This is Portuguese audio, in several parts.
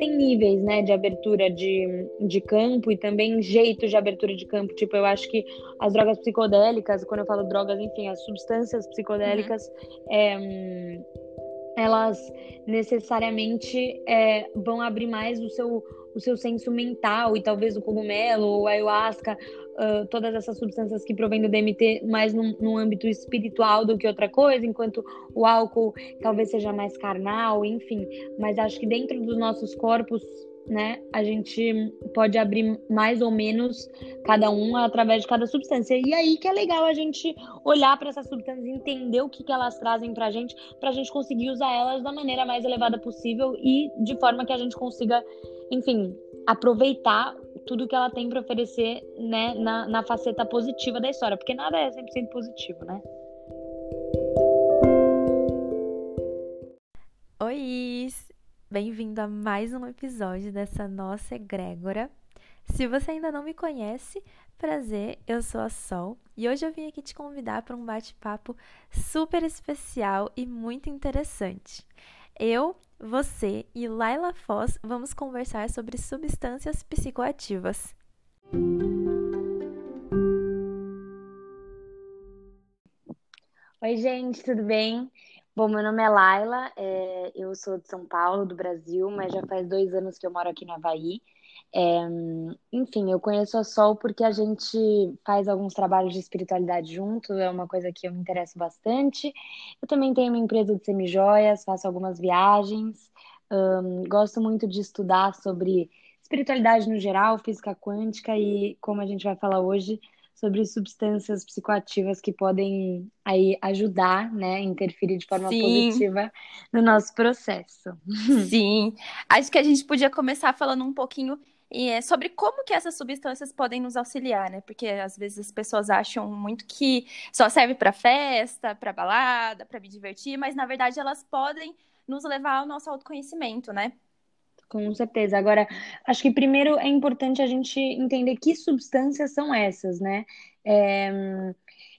tem níveis, né, de abertura de, de campo e também jeitos de abertura de campo. Tipo, eu acho que as drogas psicodélicas, quando eu falo drogas, enfim, as substâncias psicodélicas, uhum. é, elas necessariamente é, vão abrir mais o seu, o seu senso mental e talvez o cogumelo ou a ayahuasca, uh, todas essas substâncias que provêm do DMT mais num, num, âmbito espiritual do que outra coisa, enquanto o álcool talvez seja mais carnal, enfim. Mas acho que dentro dos nossos corpos né, a gente pode abrir mais ou menos cada um através de cada substância. E aí que é legal a gente olhar para essas substâncias, entender o que, que elas trazem para a gente, para a gente conseguir usar elas da maneira mais elevada possível e de forma que a gente consiga, enfim, aproveitar tudo que ela tem para oferecer, né, na, na faceta positiva da história, porque nada é 100% positivo, né? Oi! Bem-vindo a mais um episódio dessa nossa egrégora. Se você ainda não me conhece, prazer, eu sou a Sol e hoje eu vim aqui te convidar para um bate-papo super especial e muito interessante. Eu, você e Laila Foz vamos conversar sobre substâncias psicoativas. Oi, gente, tudo bem? Bom, meu nome é Laila, é, eu sou de São Paulo, do Brasil, mas já faz dois anos que eu moro aqui no Havaí. É, enfim, eu conheço a Sol porque a gente faz alguns trabalhos de espiritualidade junto, é uma coisa que eu me interesso bastante. Eu também tenho uma empresa de semijoias, faço algumas viagens, um, gosto muito de estudar sobre espiritualidade no geral, física quântica e, como a gente vai falar hoje, sobre substâncias psicoativas que podem aí ajudar, né, interferir de forma Sim. positiva no nosso processo. Sim, acho que a gente podia começar falando um pouquinho é, sobre como que essas substâncias podem nos auxiliar, né? Porque às vezes as pessoas acham muito que só serve para festa, para balada, para me divertir, mas na verdade elas podem nos levar ao nosso autoconhecimento, né? Com certeza. Agora, acho que primeiro é importante a gente entender que substâncias são essas, né? É,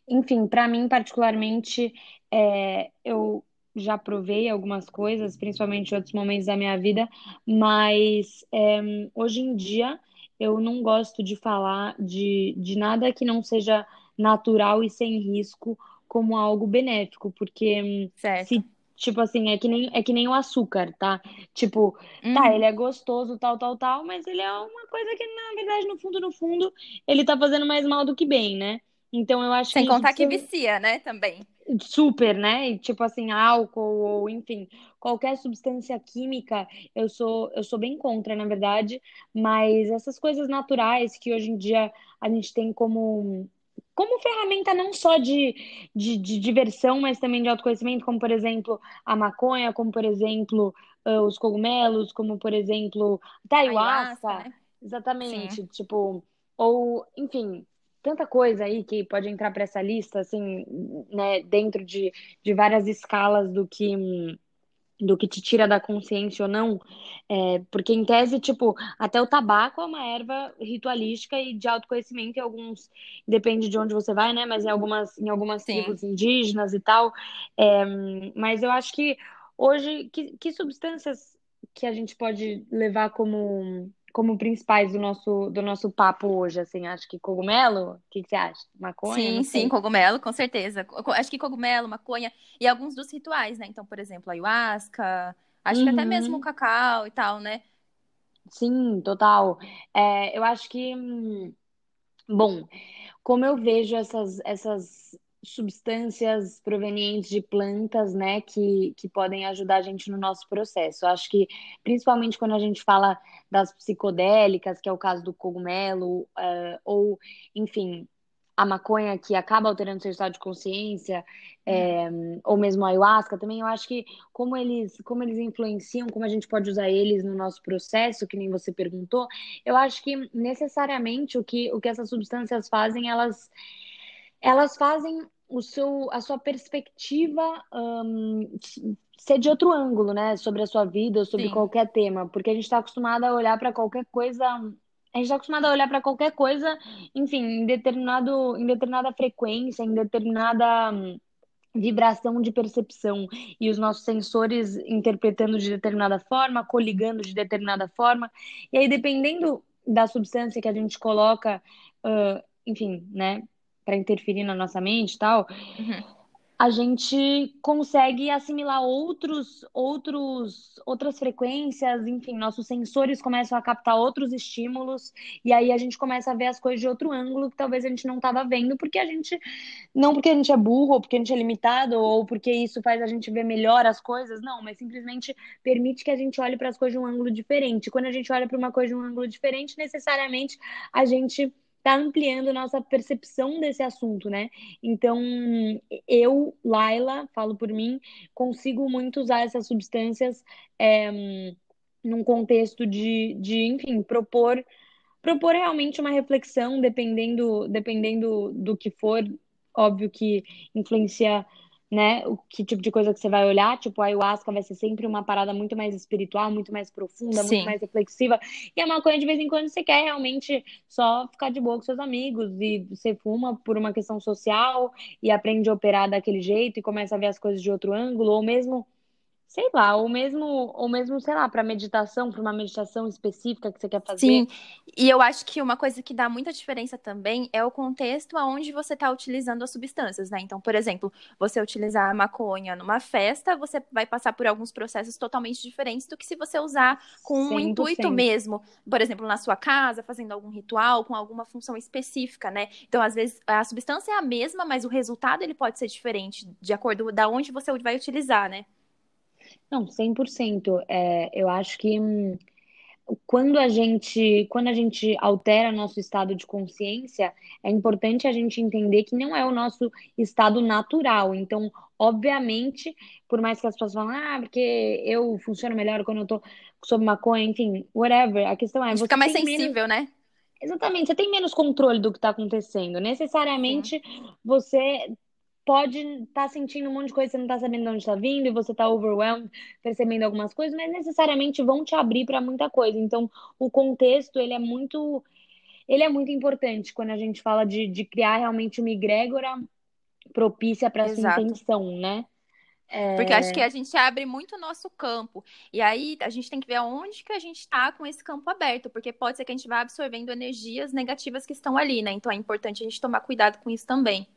enfim, para mim, particularmente, é, eu já provei algumas coisas, principalmente em outros momentos da minha vida, mas é, hoje em dia eu não gosto de falar de, de nada que não seja natural e sem risco como algo benéfico, porque certo. se Tipo assim, é que nem, é que nem o açúcar, tá? Tipo, uhum. tá, ele é gostoso, tal, tal, tal, mas ele é uma coisa que, na verdade, no fundo, no fundo, ele tá fazendo mais mal do que bem, né? Então eu acho Sem que. contar que vicia, né, também. Super, né? Tipo assim, álcool ou, enfim, qualquer substância química, eu sou, eu sou bem contra, na verdade. Mas essas coisas naturais que hoje em dia a gente tem como como ferramenta não só de, de, de, diversão, mas também de autoconhecimento, como por exemplo a maconha, como por exemplo uh, os cogumelos, como por exemplo a ayahuasca. Né? Exatamente, Sim. tipo, ou enfim, tanta coisa aí que pode entrar para essa lista, assim, né, dentro de, de várias escalas do que do que te tira da consciência ou não, é, porque em tese, tipo, até o tabaco é uma erva ritualística e de autoconhecimento em alguns, depende de onde você vai, né, mas em algumas, em algumas tribos indígenas e tal, é, mas eu acho que hoje, que, que substâncias que a gente pode levar como como principais do nosso, do nosso papo hoje, assim, acho que cogumelo, o que, que, você acha? Maconha? Sim, sim, cogumelo, com certeza. Acho que cogumelo, maconha e alguns dos rituais, né? Então, por exemplo, ayahuasca, acho uhum. que até mesmo o uhum. cacau e tal, né? Sim, total. É, eu acho que, hum, bom, como eu vejo essas, essas substâncias provenientes de plantas, né, que, que podem ajudar a gente no nosso processo. Eu acho que, principalmente quando a gente fala das psicodélicas, que é o caso do cogumelo, uh, ou, enfim, a maconha que acaba alterando seu estado de consciência, é, ou mesmo a ayahuasca também, eu acho que como eles, como eles influenciam, como a gente pode usar eles no nosso processo, que nem você perguntou, eu acho que necessariamente o que, o que essas substâncias fazem, elas elas fazem o seu, a sua perspectiva um, ser de outro ângulo, né? Sobre a sua vida ou sobre Sim. qualquer tema. Porque a gente está acostumado a olhar para qualquer coisa. A gente está acostumado a olhar para qualquer coisa, enfim, em, determinado, em determinada frequência, em determinada vibração de percepção e os nossos sensores interpretando de determinada forma, coligando de determinada forma. E aí, dependendo da substância que a gente coloca, uh, enfim, né, para interferir na nossa mente e tal, uhum a gente consegue assimilar outros, outros, outras frequências, enfim, nossos sensores começam a captar outros estímulos e aí a gente começa a ver as coisas de outro ângulo que talvez a gente não estava vendo porque a gente não porque a gente é burro ou porque a gente é limitado ou porque isso faz a gente ver melhor as coisas, não, mas simplesmente permite que a gente olhe para as coisas de um ângulo diferente. Quando a gente olha para uma coisa de um ângulo diferente, necessariamente a gente está ampliando nossa percepção desse assunto, né? Então, eu, Laila, falo por mim, consigo muito usar essas substâncias é, num contexto de, de, enfim, propor propor realmente uma reflexão, dependendo, dependendo do que for, óbvio que influencia né? O que tipo de coisa que você vai olhar, tipo, a ayahuasca vai ser sempre uma parada muito mais espiritual, muito mais profunda, Sim. muito mais reflexiva. E a maconha, de vez em quando, você quer realmente só ficar de boa com seus amigos e você fuma por uma questão social e aprende a operar daquele jeito e começa a ver as coisas de outro ângulo, ou mesmo sei lá, ou mesmo, ou mesmo, sei lá, para meditação, para uma meditação específica que você quer fazer. Sim. E eu acho que uma coisa que dá muita diferença também é o contexto aonde você está utilizando as substâncias, né? Então, por exemplo, você utilizar a maconha numa festa, você vai passar por alguns processos totalmente diferentes do que se você usar com um 100%. intuito mesmo, por exemplo, na sua casa, fazendo algum ritual, com alguma função específica, né? Então, às vezes, a substância é a mesma, mas o resultado ele pode ser diferente de acordo da onde você vai utilizar, né? Não, 100%. É, eu acho que hum, quando a gente, quando a gente altera nosso estado de consciência, é importante a gente entender que não é o nosso estado natural. Então, obviamente, por mais que as pessoas falem, ah, porque eu funciono melhor quando eu tô sob maconha, enfim, whatever. A questão é, você fica mais sensível, menos... né? Exatamente, você tem menos controle do que está acontecendo. Necessariamente, Sim. você pode estar tá sentindo um monte de coisa, você não está sabendo de onde está vindo, e você está overwhelmed, percebendo algumas coisas, mas necessariamente vão te abrir para muita coisa. Então, o contexto, ele é muito ele é muito importante quando a gente fala de, de criar realmente uma egrégora propícia para essa intenção, né? É... Porque acho que a gente abre muito o nosso campo. E aí a gente tem que ver aonde que a gente está com esse campo aberto, porque pode ser que a gente vá absorvendo energias negativas que estão ali, né? Então é importante a gente tomar cuidado com isso também.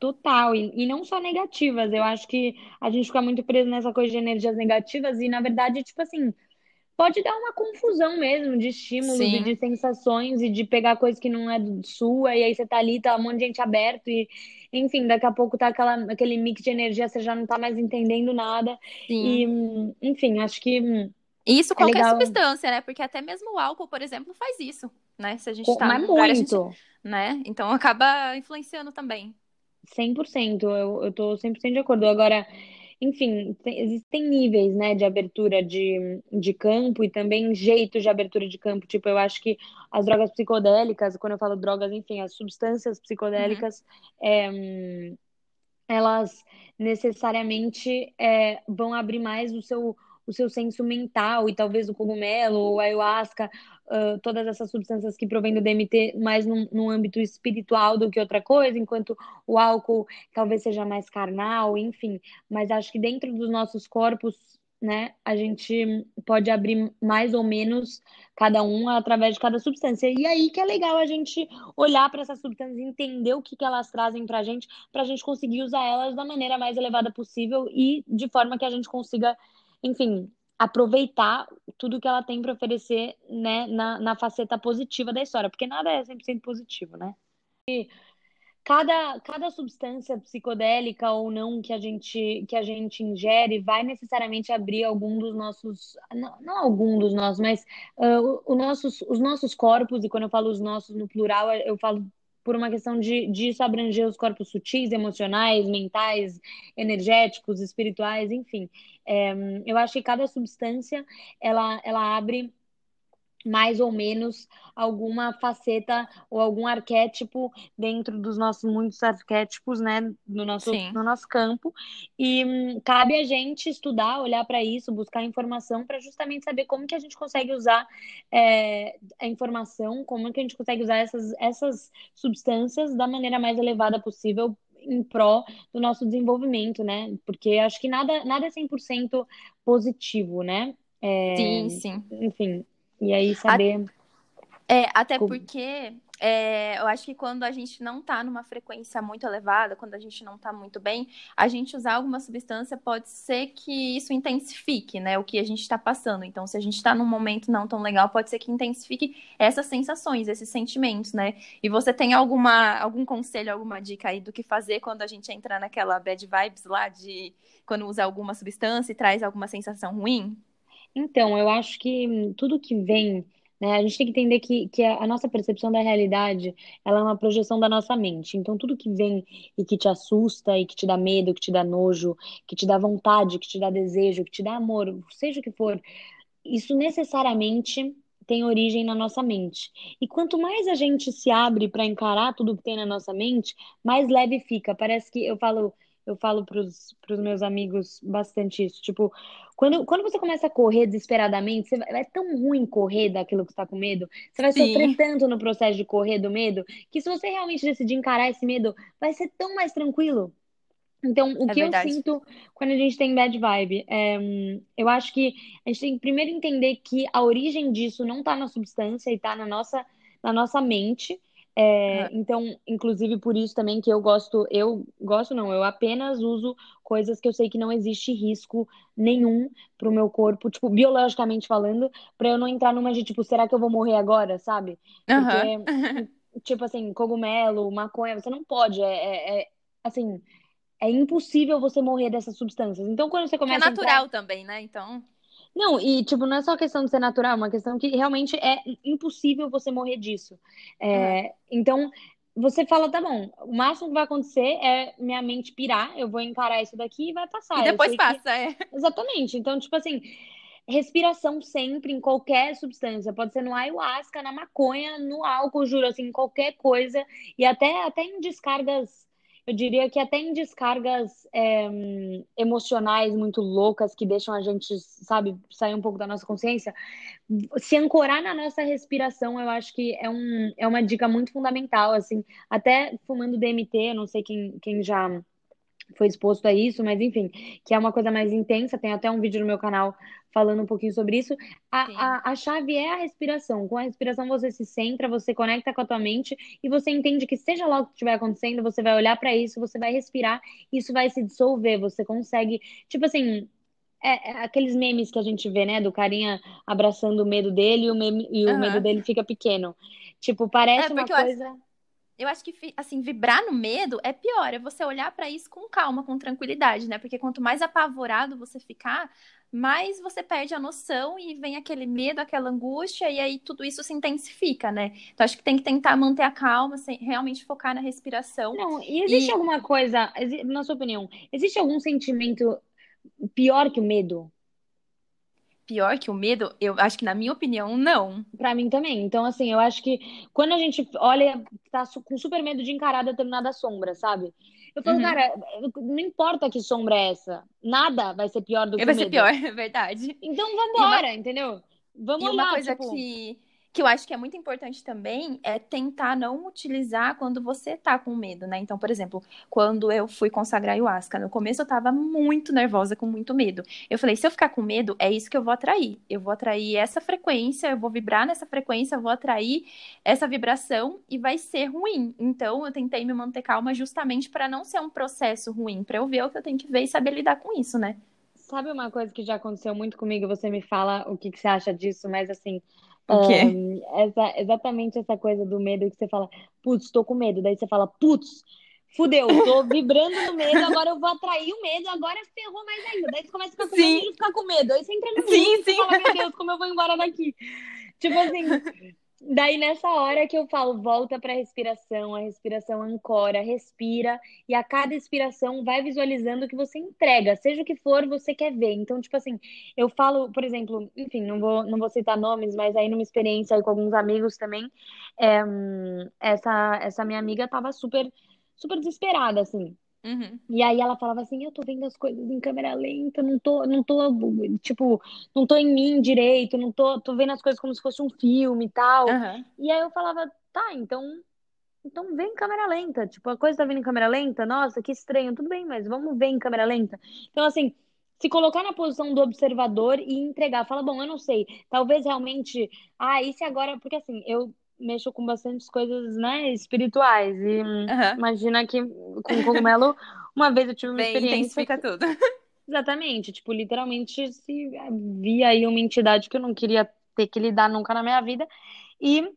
Total, e, e não só negativas. Eu acho que a gente fica muito preso nessa coisa de energias negativas e, na verdade, tipo assim, pode dar uma confusão mesmo de estímulos e de sensações e de pegar coisa que não é sua, e aí você tá ali, tá um monte de gente aberto e, enfim, daqui a pouco tá aquela, aquele mix de energia, você já não tá mais entendendo nada. Sim. E, enfim, acho que. Isso é qualquer legal. substância, né? Porque até mesmo o álcool, por exemplo, faz isso, né? Se a gente tá Mas lugar, muito. Gente, né? Então acaba influenciando também. 100%, eu, eu tô 100% de acordo. Agora, enfim, tem, existem níveis, né, de abertura de, de campo e também jeitos de abertura de campo. Tipo, eu acho que as drogas psicodélicas, quando eu falo drogas, enfim, as substâncias psicodélicas, uhum. é, elas necessariamente é, vão abrir mais o seu o seu senso mental e talvez o cogumelo ou a ayahuasca, uh, todas essas substâncias que provêm do DMT mais num, num, âmbito espiritual do que outra coisa, enquanto o álcool talvez seja mais carnal, enfim. Mas acho que dentro dos nossos corpos, né, a gente pode abrir mais ou menos cada um através de cada substância. E aí que é legal a gente olhar para essas substâncias, entender o que, que elas trazem para a gente, para a gente conseguir usar elas da maneira mais elevada possível e de forma que a gente consiga enfim, aproveitar tudo que ela tem para oferecer, né, na, na faceta positiva da história, porque nada é 100% positivo, né? E cada, cada substância psicodélica ou não que a gente que a gente ingere vai necessariamente abrir algum dos nossos não, não algum dos nossos mas uh, o, nossos, os nossos corpos e quando eu falo os nossos no plural eu falo por uma questão de, de isso abranger os corpos sutis, emocionais, mentais, energéticos, espirituais, enfim. É, eu acho que cada substância ela, ela abre mais ou menos alguma faceta ou algum arquétipo dentro dos nossos muitos arquétipos, né, no nosso, no nosso campo. E hum, cabe a gente estudar, olhar para isso, buscar informação para justamente saber como que a gente consegue usar é, a informação, como que a gente consegue usar essas, essas substâncias da maneira mais elevada possível em pró do nosso desenvolvimento, né? Porque acho que nada, nada é 100% positivo, né? É, sim, sim. Enfim, e aí saber. É, até porque é, eu acho que quando a gente não está numa frequência muito elevada, quando a gente não está muito bem, a gente usar alguma substância pode ser que isso intensifique, né, o que a gente está passando. Então, se a gente está num momento não tão legal, pode ser que intensifique essas sensações, esses sentimentos, né? E você tem alguma, algum conselho, alguma dica aí do que fazer quando a gente entra naquela bad vibes lá de quando usa alguma substância e traz alguma sensação ruim? Então, eu acho que tudo que vem, né, a gente tem que entender que, que a nossa percepção da realidade, ela é uma projeção da nossa mente. Então, tudo que vem e que te assusta, e que te dá medo, que te dá nojo, que te dá vontade, que te dá desejo, que te dá amor, seja o que for, isso necessariamente tem origem na nossa mente. E quanto mais a gente se abre para encarar tudo que tem na nossa mente, mais leve fica. Parece que eu falo eu falo pros, pros meus amigos bastante isso. Tipo, quando, quando você começa a correr desesperadamente, você vai, é tão ruim correr daquilo que você tá com medo. Você vai Sim. sofrer tanto no processo de correr do medo, que se você realmente decidir encarar esse medo, vai ser tão mais tranquilo. Então, o é que verdade. eu sinto quando a gente tem bad vibe, é, eu acho que a gente tem que primeiro entender que a origem disso não tá na substância e tá na nossa, na nossa mente. É, então, inclusive por isso também que eu gosto, eu gosto não, eu apenas uso coisas que eu sei que não existe risco nenhum pro meu corpo, tipo, biologicamente falando, para eu não entrar numa de tipo, será que eu vou morrer agora, sabe? Porque, uhum. tipo assim, cogumelo, maconha, você não pode, é, é, é, assim, é impossível você morrer dessas substâncias. Então, quando você começa É natural entrar... também, né? Então. Não, e tipo, não é só questão de ser natural, é uma questão que realmente é impossível você morrer disso. É, uhum. Então, você fala, tá bom, o máximo que vai acontecer é minha mente pirar, eu vou encarar isso daqui e vai passar. E depois passa, que... é. Exatamente. Então, tipo assim, respiração sempre, em qualquer substância. Pode ser no ayahuasca, na maconha, no álcool, juro, assim, qualquer coisa. E até, até em descargas eu diria que até em descargas é, emocionais muito loucas que deixam a gente, sabe, sair um pouco da nossa consciência, se ancorar na nossa respiração, eu acho que é, um, é uma dica muito fundamental, assim, até fumando DMT, não sei quem, quem já foi exposto a isso, mas enfim, que é uma coisa mais intensa. Tem até um vídeo no meu canal falando um pouquinho sobre isso. A, a, a, chave é a respiração. Com a respiração você se centra, você conecta com a tua mente e você entende que seja lá o que estiver acontecendo, você vai olhar para isso, você vai respirar, isso vai se dissolver. Você consegue, tipo assim, é, é, aqueles memes que a gente vê, né, do carinha abraçando o medo dele e o, meme, e o uhum. medo dele fica pequeno. Tipo, parece é, uma coisa. Eu acho que, assim, vibrar no medo é pior, é você olhar para isso com calma, com tranquilidade, né? Porque quanto mais apavorado você ficar, mais você perde a noção e vem aquele medo, aquela angústia, e aí tudo isso se intensifica, né? Então acho que tem que tentar manter a calma, realmente focar na respiração. Não, e existe e... alguma coisa, na sua opinião, existe algum sentimento pior que o medo? Pior que o medo? Eu acho que, na minha opinião, não. Pra mim também. Então, assim, eu acho que quando a gente olha, tá com super medo de encarar determinada sombra, sabe? Eu falo, uhum. cara, não importa que sombra é essa, nada vai ser pior do que o medo. Vai ser pior, é verdade. Então, vambora, uma... entendeu? Vamos e uma coisa tipo... que que eu acho que é muito importante também é tentar não utilizar quando você tá com medo, né? Então, por exemplo, quando eu fui consagrar ayahuasca, no começo eu tava muito nervosa, com muito medo. Eu falei, se eu ficar com medo, é isso que eu vou atrair. Eu vou atrair essa frequência, eu vou vibrar nessa frequência, eu vou atrair essa vibração e vai ser ruim. Então, eu tentei me manter calma justamente para não ser um processo ruim, para eu ver o que eu tenho que ver e saber lidar com isso, né? Sabe uma coisa que já aconteceu muito comigo? Você me fala o que, que você acha disso, mas assim, o quê? essa, exatamente essa coisa do medo que você fala, putz, tô com medo. Daí você fala, putz, fudeu, tô vibrando no medo, agora eu vou atrair o medo, agora ferrou mais ainda. Daí você começa a ficar com medo e ficar com medo. Aí você entra no sim, medo sim. e fala, meu Deus, como eu vou embora daqui? Tipo assim, Daí nessa hora que eu falo, volta para a respiração, a respiração ancora, respira e a cada expiração vai visualizando o que você entrega, seja o que for você quer ver. Então, tipo assim, eu falo, por exemplo, enfim, não vou, não vou citar nomes, mas aí numa experiência aí com alguns amigos também, é, essa essa minha amiga tava super super desesperada assim. Uhum. E aí ela falava assim, eu tô vendo as coisas em câmera lenta, não tô, não tô, tipo, não tô em mim direito, não tô, tô vendo as coisas como se fosse um filme e tal. Uhum. E aí eu falava, tá, então Então vê em câmera lenta. Tipo, a coisa tá vindo em câmera lenta, nossa, que estranho, tudo bem, mas vamos ver em câmera lenta. Então, assim, se colocar na posição do observador e entregar, fala, bom, eu não sei, talvez realmente, ah, e se agora, porque assim, eu mexo com bastantes coisas, né, espirituais, e uhum. imagina que com cogumelo, uma vez eu tive uma Bem, experiência... intensifica tudo. Exatamente, tipo, literalmente se via aí uma entidade que eu não queria ter que lidar nunca na minha vida, e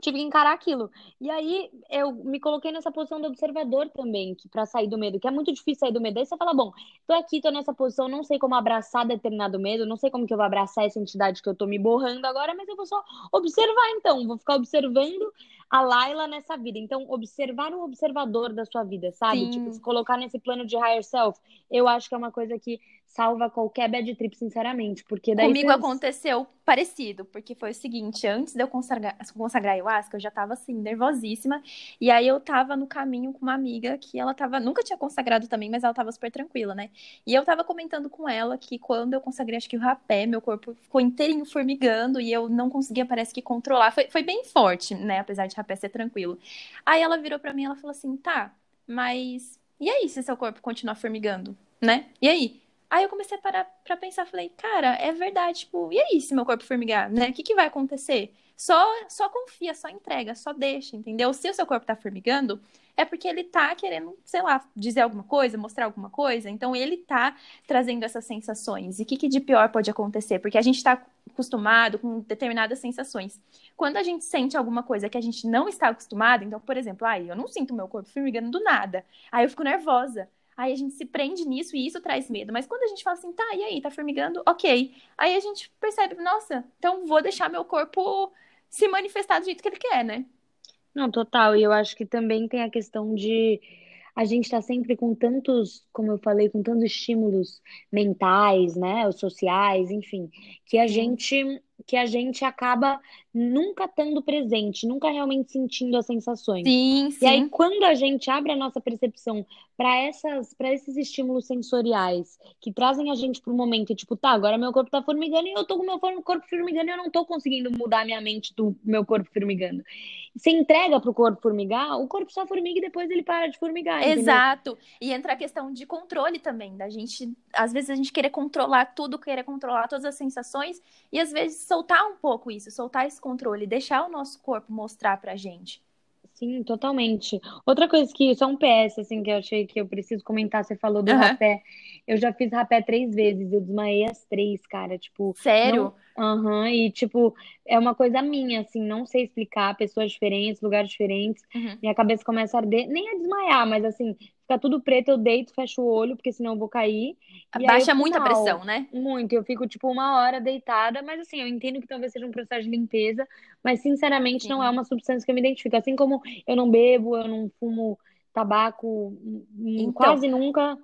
tive que encarar aquilo. E aí eu me coloquei nessa posição do observador também, que para sair do medo, que é muito difícil sair do medo. Aí você fala, bom, tô aqui, tô nessa posição, não sei como abraçar determinado medo, não sei como que eu vou abraçar essa entidade que eu tô me borrando agora, mas eu vou só observar então, vou ficar observando a Laila nessa vida. Então, observar o observador da sua vida, sabe? Sim. Tipo, se colocar nesse plano de higher self, eu acho que é uma coisa que salva qualquer bad trip, sinceramente. Porque daí Comigo aconteceu parecido, porque foi o seguinte, antes de eu consagrar, consagrar ayahuasca, eu já tava assim, nervosíssima. E aí eu tava no caminho com uma amiga que ela tava, nunca tinha consagrado também, mas ela tava super tranquila, né? E eu tava comentando com ela que quando eu consagrei, acho que o rapé, meu corpo ficou inteirinho formigando e eu não conseguia, parece que, controlar. Foi, foi bem forte, né? Apesar de rapé ser tranquilo. Aí ela virou para mim e ela falou assim: tá, mas e aí se seu corpo continuar formigando, né? E aí? Aí eu comecei a parar pra pensar, falei, cara, é verdade, tipo, e aí se meu corpo formigar, né? O que, que vai acontecer? Só, só confia, só entrega, só deixa, entendeu? Se o seu corpo tá formigando, é porque ele tá querendo, sei lá, dizer alguma coisa, mostrar alguma coisa. Então ele tá trazendo essas sensações. E o que, que de pior pode acontecer? Porque a gente tá acostumado com determinadas sensações. Quando a gente sente alguma coisa que a gente não está acostumado, então, por exemplo, ai, eu não sinto meu corpo formigando do nada. Aí eu fico nervosa. Aí a gente se prende nisso e isso traz medo. Mas quando a gente fala assim, tá, e aí, tá formigando? Ok. Aí a gente percebe, nossa, então vou deixar meu corpo se manifestar do jeito que ele quer, né? Não, total. E eu acho que também tem a questão de a gente está sempre com tantos, como eu falei, com tantos estímulos mentais, né, os sociais, enfim, que a gente que a gente acaba nunca estando presente, nunca realmente sentindo as sensações. Sim, sim. E aí quando a gente abre a nossa percepção para essas para esses estímulos sensoriais que trazem a gente para o momento, e, tipo, tá, agora meu corpo tá formigando e eu tô com meu corpo formigando e eu não tô conseguindo mudar minha mente do meu corpo formigando. Você entrega pro corpo formigar, o corpo só formiga e depois ele para de formigar. Exato. Entendeu? E entra a questão de controle também, da gente, às vezes a gente querer controlar tudo, querer controlar todas as sensações e às vezes soltar um pouco isso, soltar esse controle, deixar o nosso corpo mostrar pra gente. Sim, totalmente. Outra coisa que, só um PS, assim, que eu achei que eu preciso comentar, você falou do uhum. rapé. Eu já fiz rapé três vezes, eu desmaiei as três, cara, tipo... Sério? Aham, uhum, e tipo, é uma coisa minha, assim, não sei explicar, pessoas diferentes, lugares diferentes, uhum. minha cabeça começa a arder, nem a desmaiar, mas assim, fica tudo preto, eu deito, fecho o olho, porque senão eu vou cair. Baixa muita mal, pressão, né? Muito, eu fico tipo uma hora deitada, mas assim, eu entendo que talvez seja um processo de limpeza, mas sinceramente Sim. não é uma substância que eu me identifico. Assim como eu não bebo, eu não fumo tabaco então, quase nunca,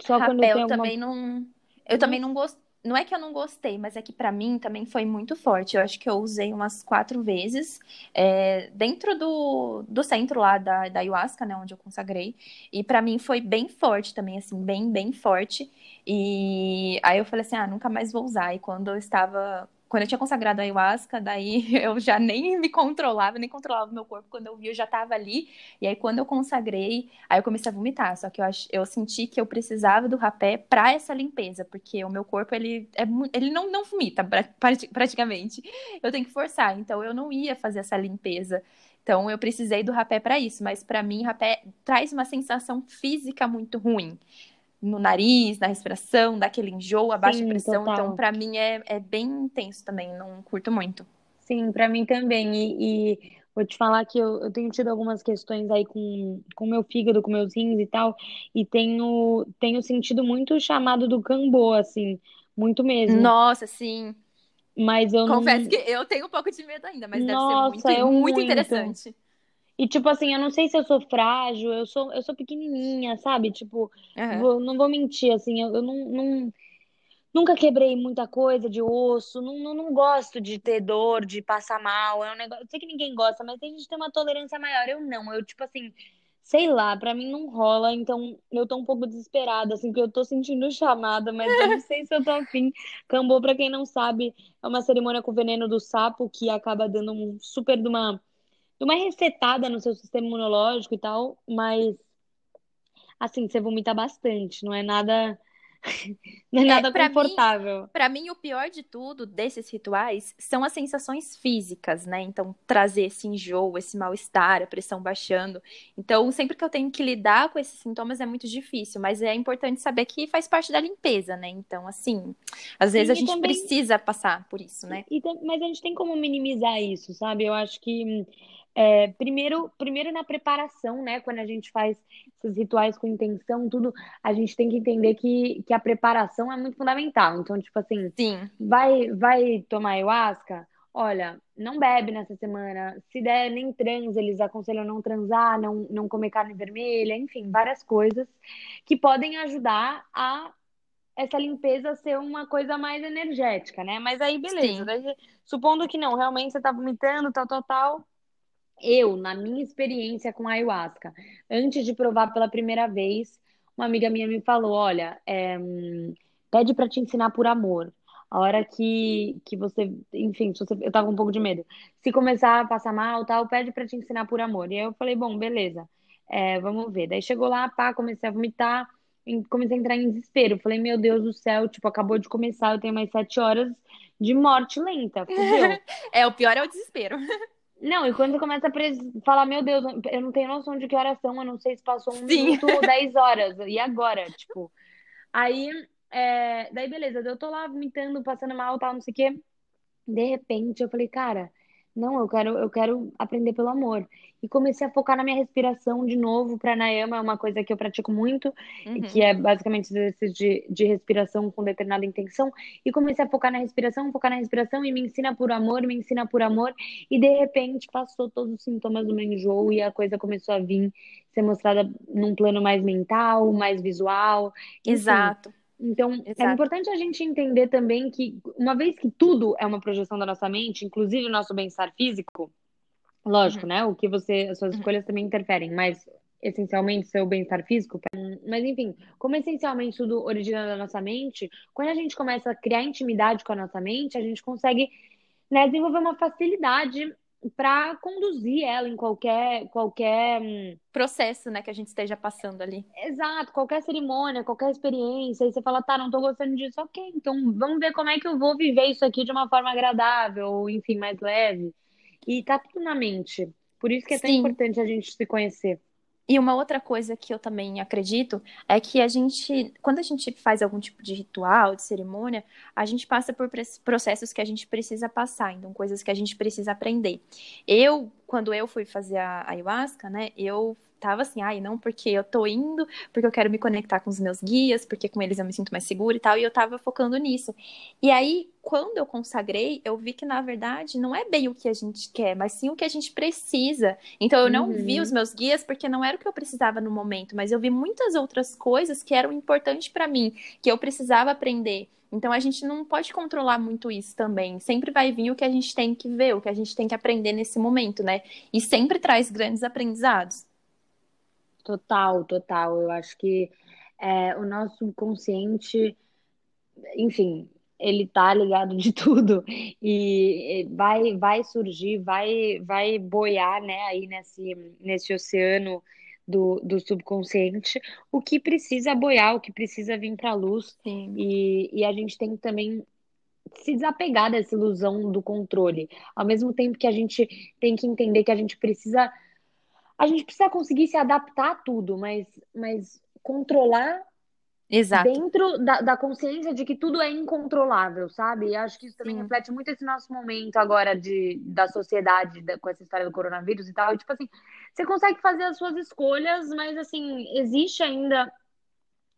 só quando eu tenho alguma... também não... Eu também não gosto não é que eu não gostei, mas é que para mim também foi muito forte. Eu acho que eu usei umas quatro vezes é, dentro do, do centro lá da, da ayahuasca, né, onde eu consagrei. E para mim foi bem forte também, assim, bem, bem forte. E aí eu falei assim, ah, nunca mais vou usar. E quando eu estava quando eu tinha consagrado a ayahuasca, daí eu já nem me controlava, nem controlava o meu corpo. Quando eu vi, eu já estava ali. E aí, quando eu consagrei, aí eu comecei a vomitar. Só que eu, eu senti que eu precisava do rapé para essa limpeza, porque o meu corpo, ele, é... ele não, não vomita, praticamente. Eu tenho que forçar. Então, eu não ia fazer essa limpeza. Então, eu precisei do rapé para isso. Mas, para mim, rapé traz uma sensação física muito ruim no nariz, na respiração, daquele enjoo, a baixa Sim, pressão. Total. Então, para mim é, é bem intenso também, não curto muito. Sim, para mim também. E, e, vou te falar que eu, eu tenho tido algumas questões aí com o meu fígado, com meus rins e tal, e tenho, tenho sentido muito o chamado do cambô, assim, muito mesmo. Nossa, sim. Mas eu Confesso não... que eu tenho um pouco de medo ainda, mas Nossa, deve ser muito, muito, muito interessante. E, tipo assim, eu não sei se eu sou frágil, eu sou, eu sou pequenininha, sabe? Tipo, uhum. vou, não vou mentir, assim, eu, eu não, não, nunca quebrei muita coisa de osso, não, não, não, gosto de ter dor, de passar mal, é um negócio, eu sei que ninguém gosta, mas tem gente que tem uma tolerância maior, eu não, eu, tipo assim, sei lá, pra mim não rola, então eu tô um pouco desesperada, assim, porque eu tô sentindo chamada, mas eu não sei se eu tô afim. Cambô, pra quem não sabe, é uma cerimônia com veneno do sapo que acaba dando um super de uma uma resetada no seu sistema imunológico e tal, mas assim, você vomita bastante, não é nada não é nada é, confortável. Para mim, o pior de tudo desses rituais são as sensações físicas, né? Então, trazer esse enjoo, esse mal-estar, a pressão baixando. Então, sempre que eu tenho que lidar com esses sintomas é muito difícil, mas é importante saber que faz parte da limpeza, né? Então, assim, às vezes Sim, a gente também... precisa passar por isso, né? E, mas a gente tem como minimizar isso, sabe? Eu acho que é, primeiro, primeiro na preparação, né? Quando a gente faz esses rituais com intenção, tudo, a gente tem que entender que, que a preparação é muito fundamental. Então, tipo assim, Sim. vai vai tomar ayahuasca? Olha, não bebe nessa semana. Se der, nem transa, eles aconselham não transar, não, não comer carne vermelha, enfim, várias coisas que podem ajudar a essa limpeza ser uma coisa mais energética, né? Mas aí, beleza. Daí, supondo que não, realmente você tá vomitando, tal, tal, tal eu, na minha experiência com ayahuasca, antes de provar pela primeira vez, uma amiga minha me falou: olha, é, pede para te ensinar por amor. A hora que, que você, enfim, você, eu tava com um pouco de medo. Se começar a passar mal, tal, pede para te ensinar por amor. E aí eu falei, bom, beleza, é, vamos ver. Daí chegou lá, pá, comecei a vomitar, comecei a entrar em desespero. Falei, meu Deus do céu, tipo, acabou de começar, eu tenho mais sete horas de morte lenta. É, o pior é o desespero. Não, e quando você começa a falar, meu Deus, eu não tenho noção de que horas são, eu não sei se passou um Sim. minuto ou dez horas. E agora? Tipo. Aí, é... daí beleza, eu tô lá vomitando, passando mal, tal, não sei o quê. De repente, eu falei, cara, não, eu quero, eu quero aprender pelo amor. E comecei a focar na minha respiração de novo. Pranayama é uma coisa que eu pratico muito, uhum. que é basicamente exercício de, de respiração com determinada intenção. E comecei a focar na respiração, focar na respiração e me ensina por amor, me ensina por amor. E de repente passou todos os sintomas do meu enjoo e a coisa começou a vir, ser mostrada num plano mais mental, mais visual. Exato. Então, é Exato. é importante a gente entender também que, uma vez que tudo é uma projeção da nossa mente, inclusive o nosso bem-estar físico, lógico, uhum. né? O que você, as suas uhum. escolhas também interferem, mas essencialmente seu bem-estar físico. Mas enfim, como essencialmente tudo origina da nossa mente, quando a gente começa a criar intimidade com a nossa mente, a gente consegue né, desenvolver uma facilidade para conduzir ela em qualquer qualquer hum, processo, né, que a gente esteja passando ali. Exato, qualquer cerimônia, qualquer experiência, e você fala, tá, não tô gostando disso, ok, então vamos ver como é que eu vou viver isso aqui de uma forma agradável, ou enfim, mais leve. E tá tudo na mente. Por isso que é tão Sim. importante a gente se conhecer. E uma outra coisa que eu também acredito é que a gente, quando a gente faz algum tipo de ritual, de cerimônia, a gente passa por processos que a gente precisa passar, então coisas que a gente precisa aprender. Eu, quando eu fui fazer a ayahuasca, né, eu tava assim, ai, não, porque eu tô indo, porque eu quero me conectar com os meus guias, porque com eles eu me sinto mais segura e tal, e eu tava focando nisso. E aí, quando eu consagrei, eu vi que na verdade não é bem o que a gente quer, mas sim o que a gente precisa. Então eu não uhum. vi os meus guias porque não era o que eu precisava no momento, mas eu vi muitas outras coisas que eram importantes para mim, que eu precisava aprender. Então a gente não pode controlar muito isso também. Sempre vai vir o que a gente tem que ver, o que a gente tem que aprender nesse momento, né? E sempre traz grandes aprendizados. Total, total. Eu acho que é, o nosso consciente, enfim, ele tá ligado de tudo e vai vai surgir, vai vai boiar, né, aí nesse nesse oceano do, do subconsciente, o que precisa boiar, o que precisa vir para a luz. Sim. E, e a gente tem que também se desapegar dessa ilusão do controle. Ao mesmo tempo que a gente tem que entender que a gente precisa a gente precisa conseguir se adaptar a tudo, mas, mas controlar Exato. dentro da, da consciência de que tudo é incontrolável, sabe? E acho que isso também Sim. reflete muito esse nosso momento agora de, da sociedade da, com essa história do coronavírus e tal. E, tipo assim, você consegue fazer as suas escolhas, mas assim, existe ainda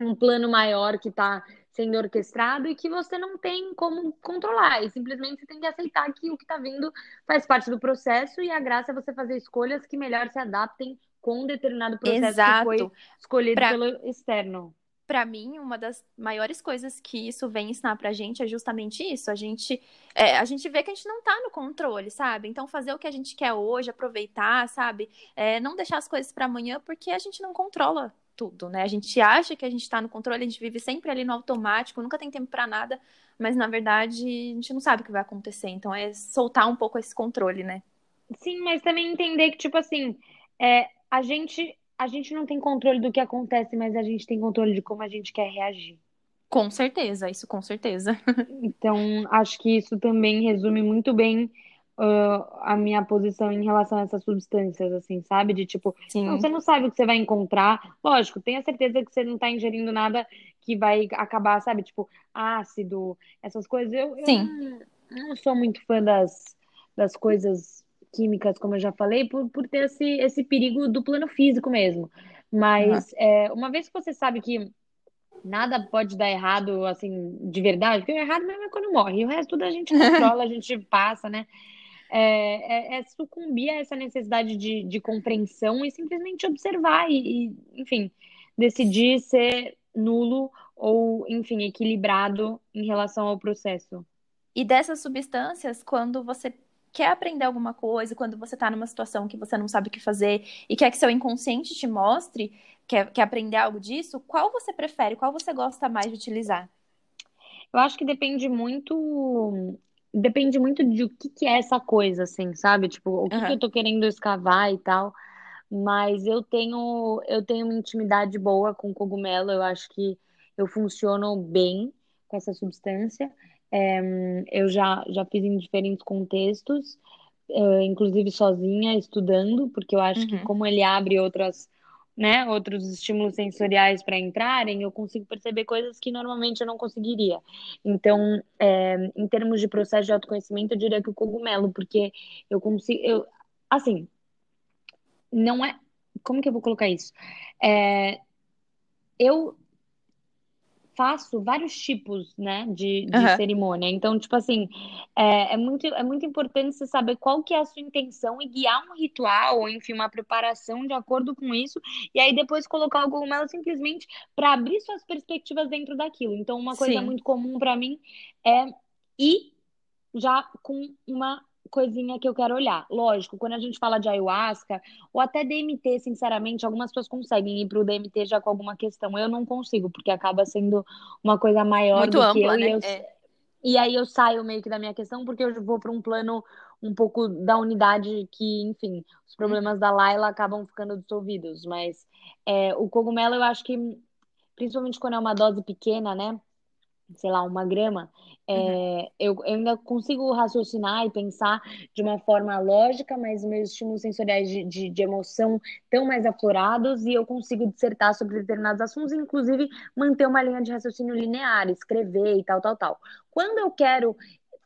um plano maior que está sendo orquestrado e que você não tem como controlar. E simplesmente você tem que aceitar que o que está vindo faz parte do processo e a graça é você fazer escolhas que melhor se adaptem com um determinado processo Exato. que foi escolhido pra... pelo externo para mim, uma das maiores coisas que isso vem ensinar pra gente é justamente isso. A gente, é, a gente vê que a gente não tá no controle, sabe? Então, fazer o que a gente quer hoje, aproveitar, sabe? É, não deixar as coisas para amanhã, porque a gente não controla tudo, né? A gente acha que a gente está no controle, a gente vive sempre ali no automático, nunca tem tempo para nada, mas na verdade a gente não sabe o que vai acontecer. Então é soltar um pouco esse controle, né? Sim, mas também entender que, tipo assim, é, a gente, a gente não tem controle do que acontece, mas a gente tem controle de como a gente quer reagir. Com certeza, isso com certeza. Então, acho que isso também resume muito bem uh, a minha posição em relação a essas substâncias, assim, sabe? De tipo, não, você não sabe o que você vai encontrar. Lógico, tenha certeza que você não tá ingerindo nada que vai acabar, sabe? Tipo, ácido, essas coisas. Eu, eu não, não sou muito fã das, das coisas químicas, como eu já falei, por, por ter esse, esse perigo do plano físico mesmo. Mas é, uma vez que você sabe que nada pode dar errado, assim, de verdade, porque o errado mesmo é quando morre. E o resto tudo a gente controla, a gente passa, né? É, é, é sucumbir a essa necessidade de, de compreensão e simplesmente observar e, e, enfim, decidir ser nulo ou, enfim, equilibrado em relação ao processo. E dessas substâncias, quando você quer aprender alguma coisa, quando você está numa situação que você não sabe o que fazer e quer que seu inconsciente te mostre, quer, quer aprender algo disso, qual você prefere? Qual você gosta mais de utilizar? Eu acho que depende muito, depende muito de o que que é essa coisa, assim, sabe? Tipo, o que que eu tô querendo escavar e tal. Mas eu tenho, eu tenho uma intimidade boa com cogumelo. Eu acho que eu funciono bem com essa substância. É, eu já, já fiz em diferentes contextos, eh, inclusive sozinha, estudando, porque eu acho que Uhum. como ele abre outras, né, outros estímulos sensoriais para entrarem, eu consigo perceber coisas que normalmente eu não conseguiria. Então, é, em termos de processo de autoconhecimento, eu diria que o cogumelo, porque eu consigo, eu, assim, não é. Como que eu vou colocar isso? É, eu faço vários tipos, né, de, de Aham. cerimônia. Então, tipo assim, é, é muito, é muito importante você saber qual que é a sua intenção e guiar um ritual, ou enfim, uma preparação de acordo com isso, e aí depois colocar o cogumelo simplesmente para abrir suas perspectivas dentro daquilo. Então, uma coisa Sim. muito comum para mim é ir já com uma coisinha que eu quero olhar. Lógico, quando a gente fala de ayahuasca, ou até DMT, sinceramente, algumas pessoas conseguem ir pro DMT já com alguma questão. Eu não consigo, porque acaba sendo uma coisa maior Muito do que ampla, eu e né? eu. É. E aí eu saio meio que da minha questão, porque eu vou para um plano um pouco da unidade que, enfim, os problemas da Laila acabam ficando dissolvidos. Mas é, o cogumelo, eu acho que, principalmente quando é uma dose pequena, né? Sei lá, uma grama, Uhum. é, eu, eu ainda consigo raciocinar e pensar de uma forma lógica, mas meus estímulos sensoriais de, de, de emoção estão mais aflorados e eu consigo dissertar sobre determinados assuntos, inclusive manter uma linha de raciocínio linear, escrever e tal, tal, tal. Quando eu quero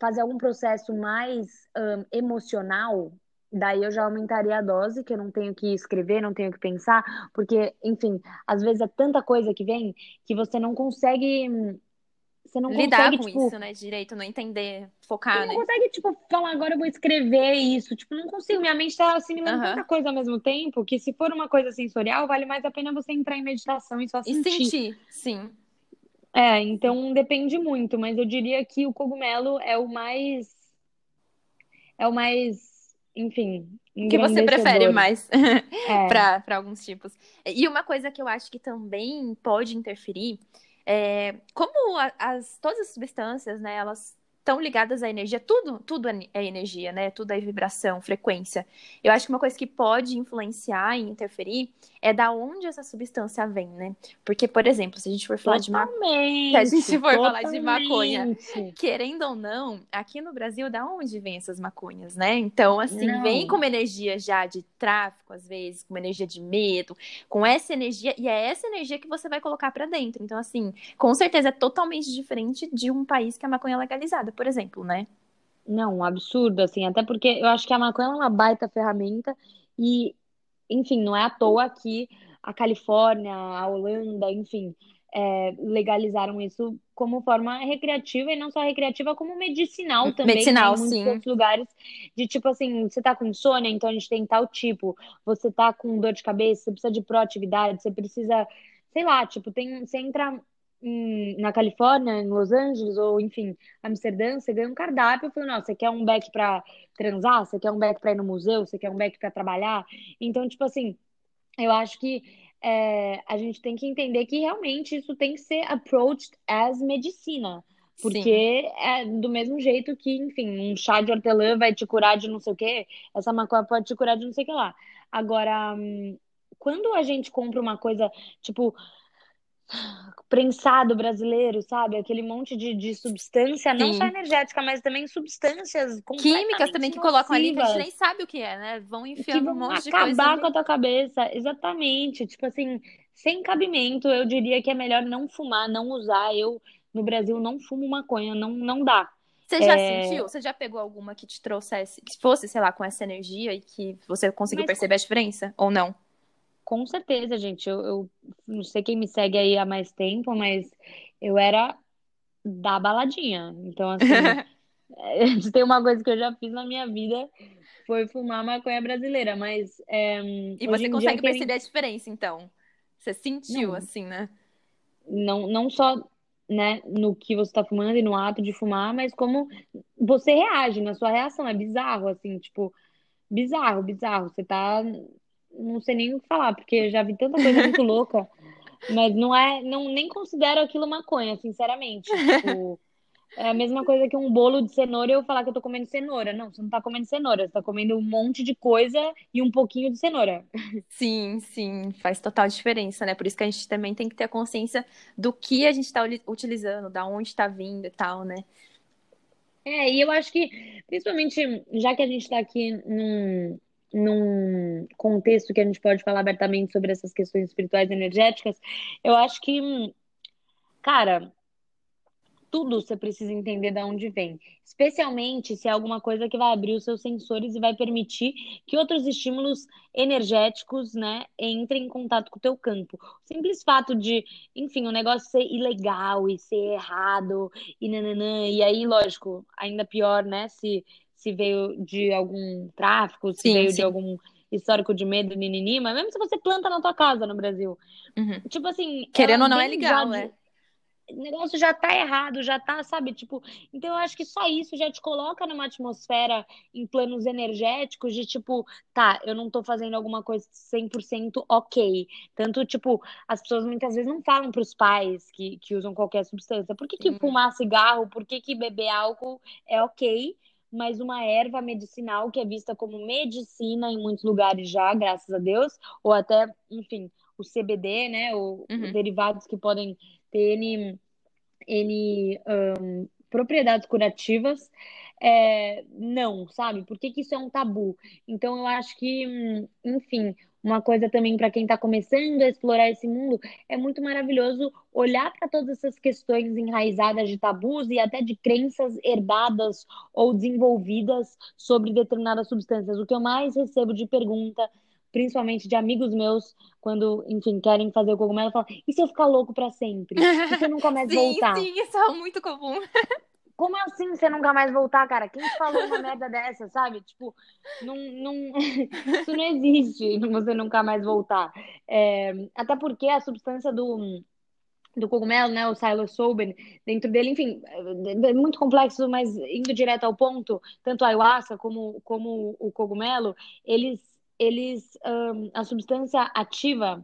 fazer algum processo mais emocional, Daí eu já aumentaria a dose, que eu não tenho que escrever, não tenho que pensar, porque, enfim, às vezes é tanta coisa que vem que você não consegue você não Lidar consegue, com tipo, isso, né? Direito, não entender, você focar, não né? consegue, tipo, falar agora eu vou escrever isso. Tipo, não consigo. Minha mente tá assimilando tanta Aham. coisa ao mesmo tempo que se for uma coisa sensorial, vale mais a pena você entrar em meditação e só E sentir. sentir, sim. É, então depende muito, mas eu diria que o cogumelo é o mais, é o mais, enfim, que você prefere mais É, para alguns tipos? E uma coisa que eu acho que também pode interferir é como a- as todas as substâncias, né, elas estão ligadas à energia, tudo tudo é é energia, né? Tudo é vibração, frequência. Eu acho que uma coisa que pode influenciar e interferir é da onde essa substância vem, né? Porque, por exemplo, se a gente for falar de maconha se a gente totalmente, for falar de maconha, totalmente. querendo ou não, aqui no Brasil, da onde vem essas maconhas, né? Então, assim, vem com Não. uma energia já de tráfico, às vezes, com uma energia de medo, com essa energia, e é essa energia que você vai colocar pra dentro. Então, assim, com certeza é totalmente diferente de um país que a maconha é legalizada, por exemplo, né? Não, um absurdo, assim, até porque eu acho que a maconha é uma baita ferramenta e, enfim, não é à toa que a Califórnia, a Holanda, enfim, é, legalizaram isso como forma recreativa e não só recreativa, como medicinal também, Medicinal, muitos sim. outros lugares, de tipo assim, você tá com insônia, então a gente tem tal tipo, você tá com dor de cabeça, você precisa de proatividade, você precisa, sei lá, tipo, tem, você entra na Califórnia, em Los Angeles, ou enfim, Amsterdã, você ganha um cardápio, eu falei, nossa, você quer um back pra transar? Você quer um back pra ir no museu? Você quer um back pra trabalhar? Então, tipo assim, eu acho que é, a gente tem que entender que realmente isso tem que ser approached as medicina. Porque Sim. é do mesmo jeito que, enfim, um chá de hortelã vai te curar de não sei o quê, essa maconha pode te curar de não sei o que lá. Agora, hum, quando a gente compra uma coisa, tipo, prensado brasileiro, sabe? Aquele monte de, de substância, Sim. não só energética, mas também substâncias químicas também que colocam ali que a gente nem sabe o que é, né? Vão enfiando um monte de coisa. acabar com a tua cabeça, exatamente. Tipo assim, sem cabimento, eu diria que é melhor não fumar, não usar. Eu no Brasil não fumo maconha, não não dá. Você já é... sentiu? Você já pegou alguma que te trouxesse, que fosse, sei lá, com essa energia e que você conseguiu mas... perceber a diferença ou não? Com certeza, gente. Eu, eu não sei quem me segue aí há mais tempo, mas eu era da baladinha. Então, assim, tem uma coisa que eu já fiz na minha vida foi fumar maconha brasileira, mas. É, e você consegue perceber a diferença, então? Você sentiu, não, assim, né? Não, não só né, no que você está fumando e no ato de fumar, mas como você reage na sua reação. É bizarro, assim, tipo, bizarro, bizarro. Você tá não sei nem o que falar, porque já vi tanta coisa muito louca, mas não é, não nem considero aquilo maconha, sinceramente. Tipo, é a mesma coisa que um bolo de cenoura e eu falar que eu tô comendo cenoura. Não, você não tá comendo cenoura, você tá comendo um monte de coisa e um pouquinho de cenoura. Sim, sim, faz total diferença, né? Por isso que a gente também tem que ter a consciência do que a gente tá utilizando, da onde tá vindo e tal, né? É, e eu acho que, principalmente, já que a gente tá aqui num, num contexto que a gente pode falar abertamente sobre essas questões espirituais e energéticas, eu acho que, cara, tudo você precisa entender de onde vem. Especialmente se é alguma coisa que vai abrir os seus sensores e vai permitir que outros estímulos energéticos, né, entrem em contato com o teu campo. O simples fato de, enfim, o negócio ser ilegal e ser errado e nananã, e aí, lógico, ainda pior, né, se se veio de algum tráfico, se sim, veio sim. de algum histórico de medo, ninini, mas mesmo se você planta na tua casa no Brasil. Uhum. Tipo assim. Querendo ou não é legal, né? O negócio já tá errado, já tá, sabe? Tipo, então eu acho que só isso já te coloca numa atmosfera em planos energéticos de tipo, tá, eu não tô fazendo alguma coisa 100% ok. Tanto, tipo, as pessoas muitas vezes não falam pros pais que, que usam qualquer substância. Por que, que fumar cigarro, por que, que beber álcool é ok? Mas uma erva medicinal que é vista como medicina em muitos lugares já, graças a Deus, ou até, enfim, o CBD, né, ou uhum. derivados que podem ter N, N um, propriedades curativas, é, não, sabe? Por que, que isso é um tabu? Então, eu acho que, hum, enfim, uma coisa também para quem está começando a explorar esse mundo, é muito maravilhoso olhar para todas essas questões enraizadas de tabus e até de crenças herdadas ou desenvolvidas sobre determinadas substâncias. O que eu mais recebo de pergunta, principalmente de amigos meus, quando, enfim, querem fazer o cogumelo, falam: e se eu ficar louco para sempre? E se eu nunca mais sim, voltar? Sim, isso é muito comum. Como assim você nunca mais voltar, cara? Quem falou uma merda dessa, sabe? Tipo, não, não... isso não existe, você nunca mais voltar. É... Até porque a substância do, do cogumelo, né, o psilocybin, dentro dele, enfim, é muito complexo, mas indo direto ao ponto, tanto a ayahuasca como, como o cogumelo, eles, eles, um, a substância ativa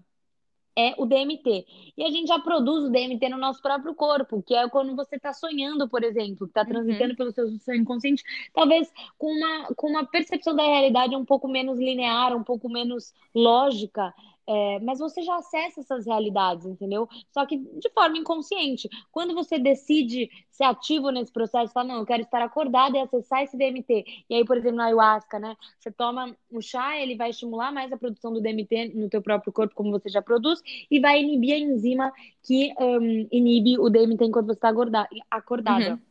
é o DMT. E a gente já produz o DMT no nosso próprio corpo, que é quando você está sonhando, por exemplo, está uhum. transitando uhum. pelo seu, seu inconsciente, talvez com uma, com uma percepção da realidade um pouco menos linear, um pouco menos lógica. É, mas você já acessa essas realidades, entendeu? Só que de forma inconsciente. Quando você decide ser ativo nesse processo, fala, não, eu quero estar acordado e acessar esse DMT. E aí, por exemplo, na ayahuasca, né? Você toma o chá, ele vai estimular mais a produção do DMT no teu próprio corpo, como você já produz, e vai inibir a enzima que um, inibe o DMT enquanto você está acordada. Uhum.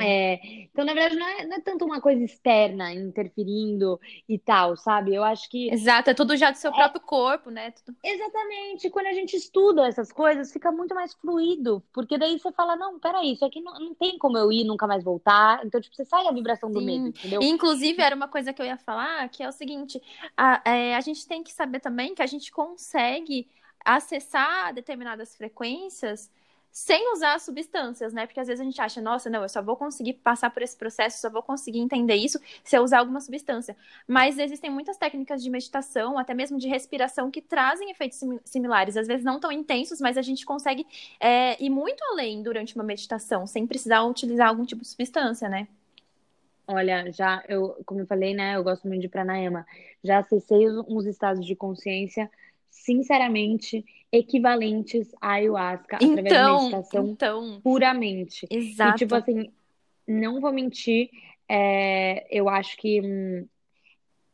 É, então, na verdade, não é, não é, tanto uma coisa externa interferindo e tal, sabe? Eu acho que. Exato, é tudo já do seu é... próprio corpo, né? Tudo... Exatamente. Quando a gente estuda essas coisas, fica muito mais fluido. Porque daí você fala: não, peraí, isso aqui não, não tem como eu ir nunca mais voltar. Então, tipo, você sai da vibração do Sim. medo, entendeu? Inclusive, era uma coisa que eu ia falar, que é o seguinte: a, é, a gente tem que saber também que a gente consegue acessar determinadas frequências sem usar substâncias, né? Porque às vezes a gente acha, nossa, não, eu só vou conseguir passar por esse processo, só vou conseguir entender isso se eu usar alguma substância. Mas existem muitas técnicas de meditação, até mesmo de respiração, que trazem efeitos similares. Às vezes não tão intensos, mas a gente consegue é, ir muito além durante uma meditação, sem precisar utilizar algum tipo de substância, né? Olha, já eu, como eu falei, né, eu gosto muito de pranayama. Já acessei uns estados de consciência sinceramente, equivalentes à ayahuasca então, através da meditação então, puramente. Exato. E, tipo assim, não vou mentir, é, eu acho que hum,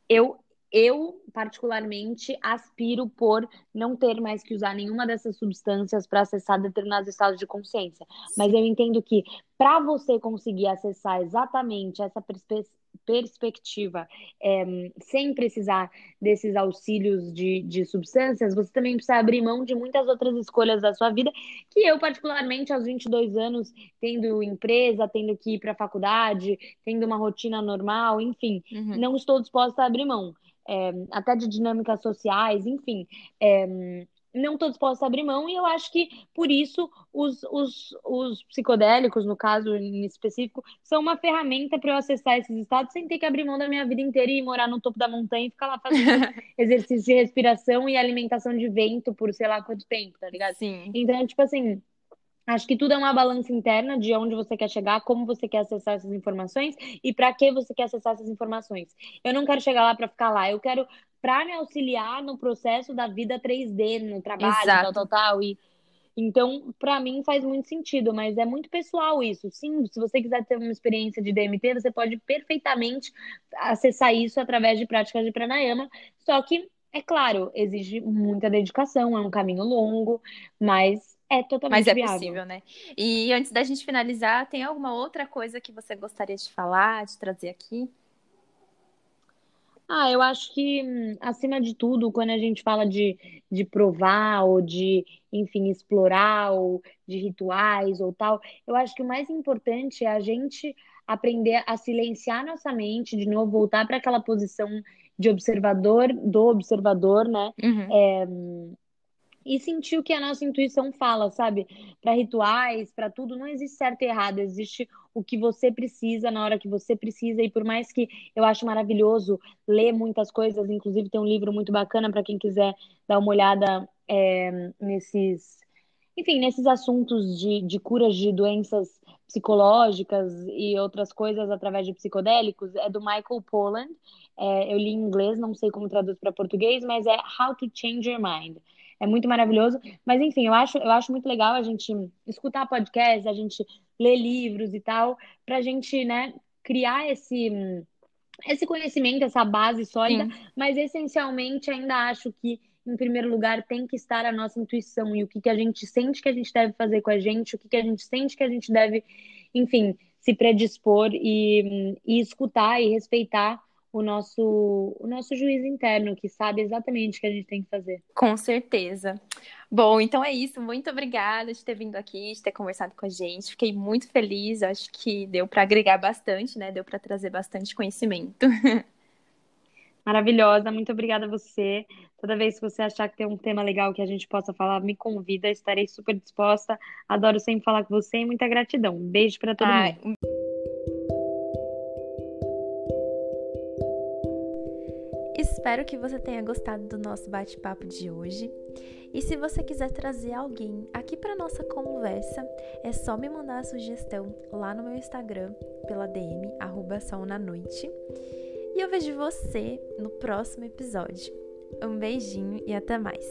eu, eu, particularmente, aspiro por não ter mais que usar nenhuma dessas substâncias para acessar determinados estados de consciência. Mas eu entendo que para você conseguir acessar exatamente essa perspectiva perspectiva, é, sem precisar desses auxílios de, de substâncias, você também precisa abrir mão de muitas outras escolhas da sua vida, que eu, particularmente, aos 22 anos, tendo empresa, tendo que ir para a faculdade, tendo uma rotina normal, enfim, uhum. não estou disposta a abrir mão. É, até de dinâmicas sociais, enfim. É, não estou disposta a abrir mão, e eu acho que por isso os, os, os psicodélicos, no caso em específico, são uma ferramenta para eu acessar esses estados sem ter que abrir mão da minha vida inteira e morar no topo da montanha e ficar lá fazendo exercício de respiração e alimentação de vento por sei lá quanto tempo, tá ligado? Sim. Então, tipo assim, Acho que tudo é uma balança interna de onde você quer chegar, como você quer acessar essas informações e para que você quer acessar essas informações. Eu não quero chegar lá para ficar lá, eu quero para me auxiliar no processo da vida 3D, no trabalho, Exato. tal, tal, tal. E, então, para mim faz muito sentido, mas é muito pessoal isso. Sim, se você quiser ter uma experiência de DMT, você pode perfeitamente acessar isso através de práticas de pranayama, só que é claro, exige muita dedicação, é um caminho longo, mas é totalmente Mas é viável. possível, né? E antes da gente finalizar, tem alguma outra coisa que você gostaria de falar, de trazer aqui? Ah, eu acho que, acima de tudo, quando a gente fala de, de provar ou de, enfim, explorar ou de rituais ou tal, eu acho que o mais importante é a gente aprender a silenciar nossa mente, de novo, voltar para aquela posição de observador, do observador, né? Uhum. É, e sentir o que a nossa intuição fala, sabe? Para rituais, para tudo, não existe certo e errado, existe o que você precisa na hora que você precisa. E por mais que eu acho maravilhoso ler muitas coisas, inclusive tem um livro muito bacana para quem quiser dar uma olhada é, nesses, enfim, nesses assuntos de, de curas de doenças psicológicas e outras coisas através de psicodélicos, é do Michael Pollan. É, eu li em inglês, não sei como traduz para português, mas é How to Change Your Mind é muito maravilhoso. Mas enfim, eu acho, eu acho muito legal a gente escutar podcast, a gente ler livros e tal, para a gente, né, criar esse esse conhecimento, essa base sólida, Sim. mas essencialmente ainda acho que em primeiro lugar tem que estar a nossa intuição e o que, que a gente sente que a gente deve fazer com a gente, o que, que a gente sente que a gente deve, enfim, se predispor e, e escutar e respeitar o nosso, o nosso juiz interno, que sabe exatamente o que a gente tem que fazer. Com certeza. Bom, então é isso. Muito obrigada de ter vindo aqui, de ter conversado com a gente. Fiquei muito feliz. Acho que deu para agregar bastante, né? Deu para trazer bastante conhecimento. Maravilhosa, muito obrigada a você. Toda vez que você achar que tem um tema legal que a gente possa falar, me convida, estarei super disposta. Adoro sempre falar com você e muita gratidão. Um beijo para todo Ai, mundo. Espero que você tenha gostado do nosso bate-papo de hoje. E se você quiser trazer alguém aqui para nossa conversa, é só me mandar a sugestão lá no meu Instagram, pela DM, noite. E eu vejo você no próximo episódio. Um beijinho e até mais!